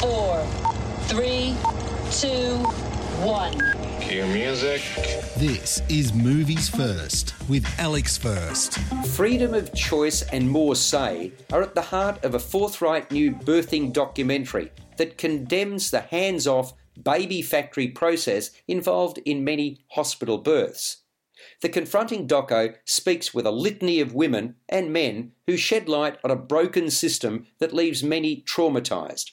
four, three, two, one. Cue music. This is Movies First with Alex First. Freedom of choice and more say are at the heart of a forthright new birthing documentary that condemns the hands off baby factory process involved in many hospital births. The confronting doco speaks with a litany of women and men who shed light on a broken system that leaves many traumatised.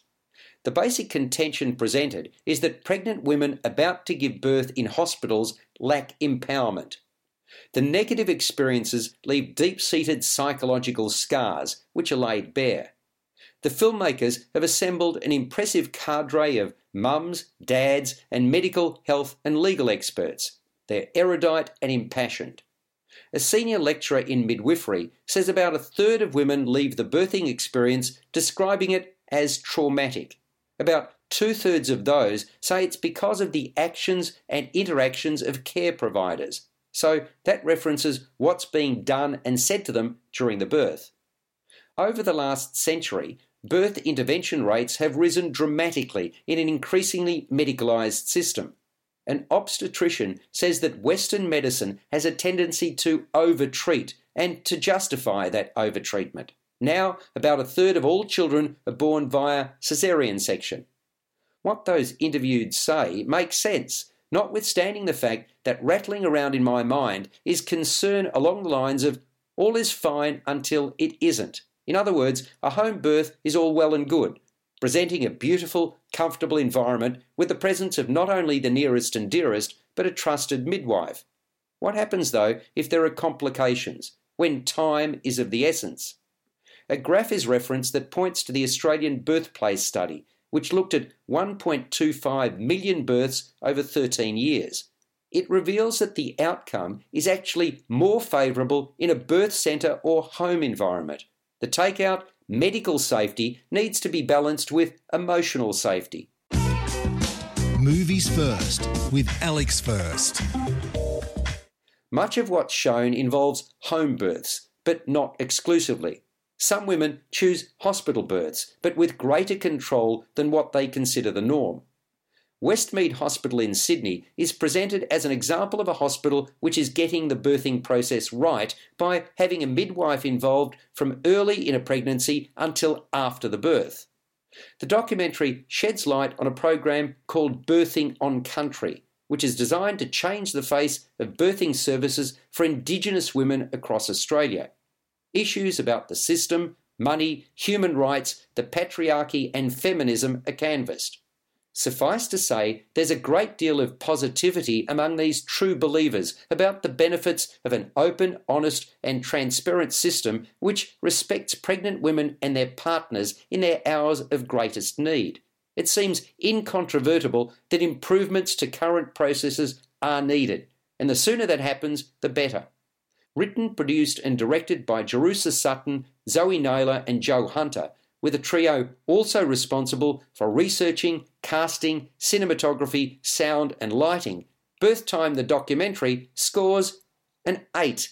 The basic contention presented is that pregnant women about to give birth in hospitals lack empowerment. The negative experiences leave deep seated psychological scars, which are laid bare. The filmmakers have assembled an impressive cadre of mums, dads, and medical, health, and legal experts. They're erudite and impassioned. A senior lecturer in midwifery says about a third of women leave the birthing experience describing it as traumatic. About two thirds of those say it's because of the actions and interactions of care providers. So that references what's being done and said to them during the birth. Over the last century, birth intervention rates have risen dramatically in an increasingly medicalised system. An obstetrician says that Western medicine has a tendency to overtreat and to justify that overtreatment. Now, about a third of all children are born via caesarean section. What those interviewed say makes sense, notwithstanding the fact that rattling around in my mind is concern along the lines of all is fine until it isn't. In other words, a home birth is all well and good, presenting a beautiful, comfortable environment with the presence of not only the nearest and dearest, but a trusted midwife. What happens, though, if there are complications, when time is of the essence? A graph is referenced that points to the Australian Birthplace Study, which looked at 1.25 million births over 13 years. It reveals that the outcome is actually more favourable in a birth centre or home environment. The takeout medical safety needs to be balanced with emotional safety. Movies First with Alex First. Much of what's shown involves home births, but not exclusively. Some women choose hospital births, but with greater control than what they consider the norm. Westmead Hospital in Sydney is presented as an example of a hospital which is getting the birthing process right by having a midwife involved from early in a pregnancy until after the birth. The documentary sheds light on a program called Birthing on Country, which is designed to change the face of birthing services for Indigenous women across Australia. Issues about the system, money, human rights, the patriarchy, and feminism are canvassed. Suffice to say, there's a great deal of positivity among these true believers about the benefits of an open, honest, and transparent system which respects pregnant women and their partners in their hours of greatest need. It seems incontrovertible that improvements to current processes are needed, and the sooner that happens, the better. Written, produced, and directed by Jerusha Sutton, Zoe Naylor, and Jo Hunter, with a trio also responsible for researching, casting, cinematography, sound, and lighting. Birth Time the documentary scores an 8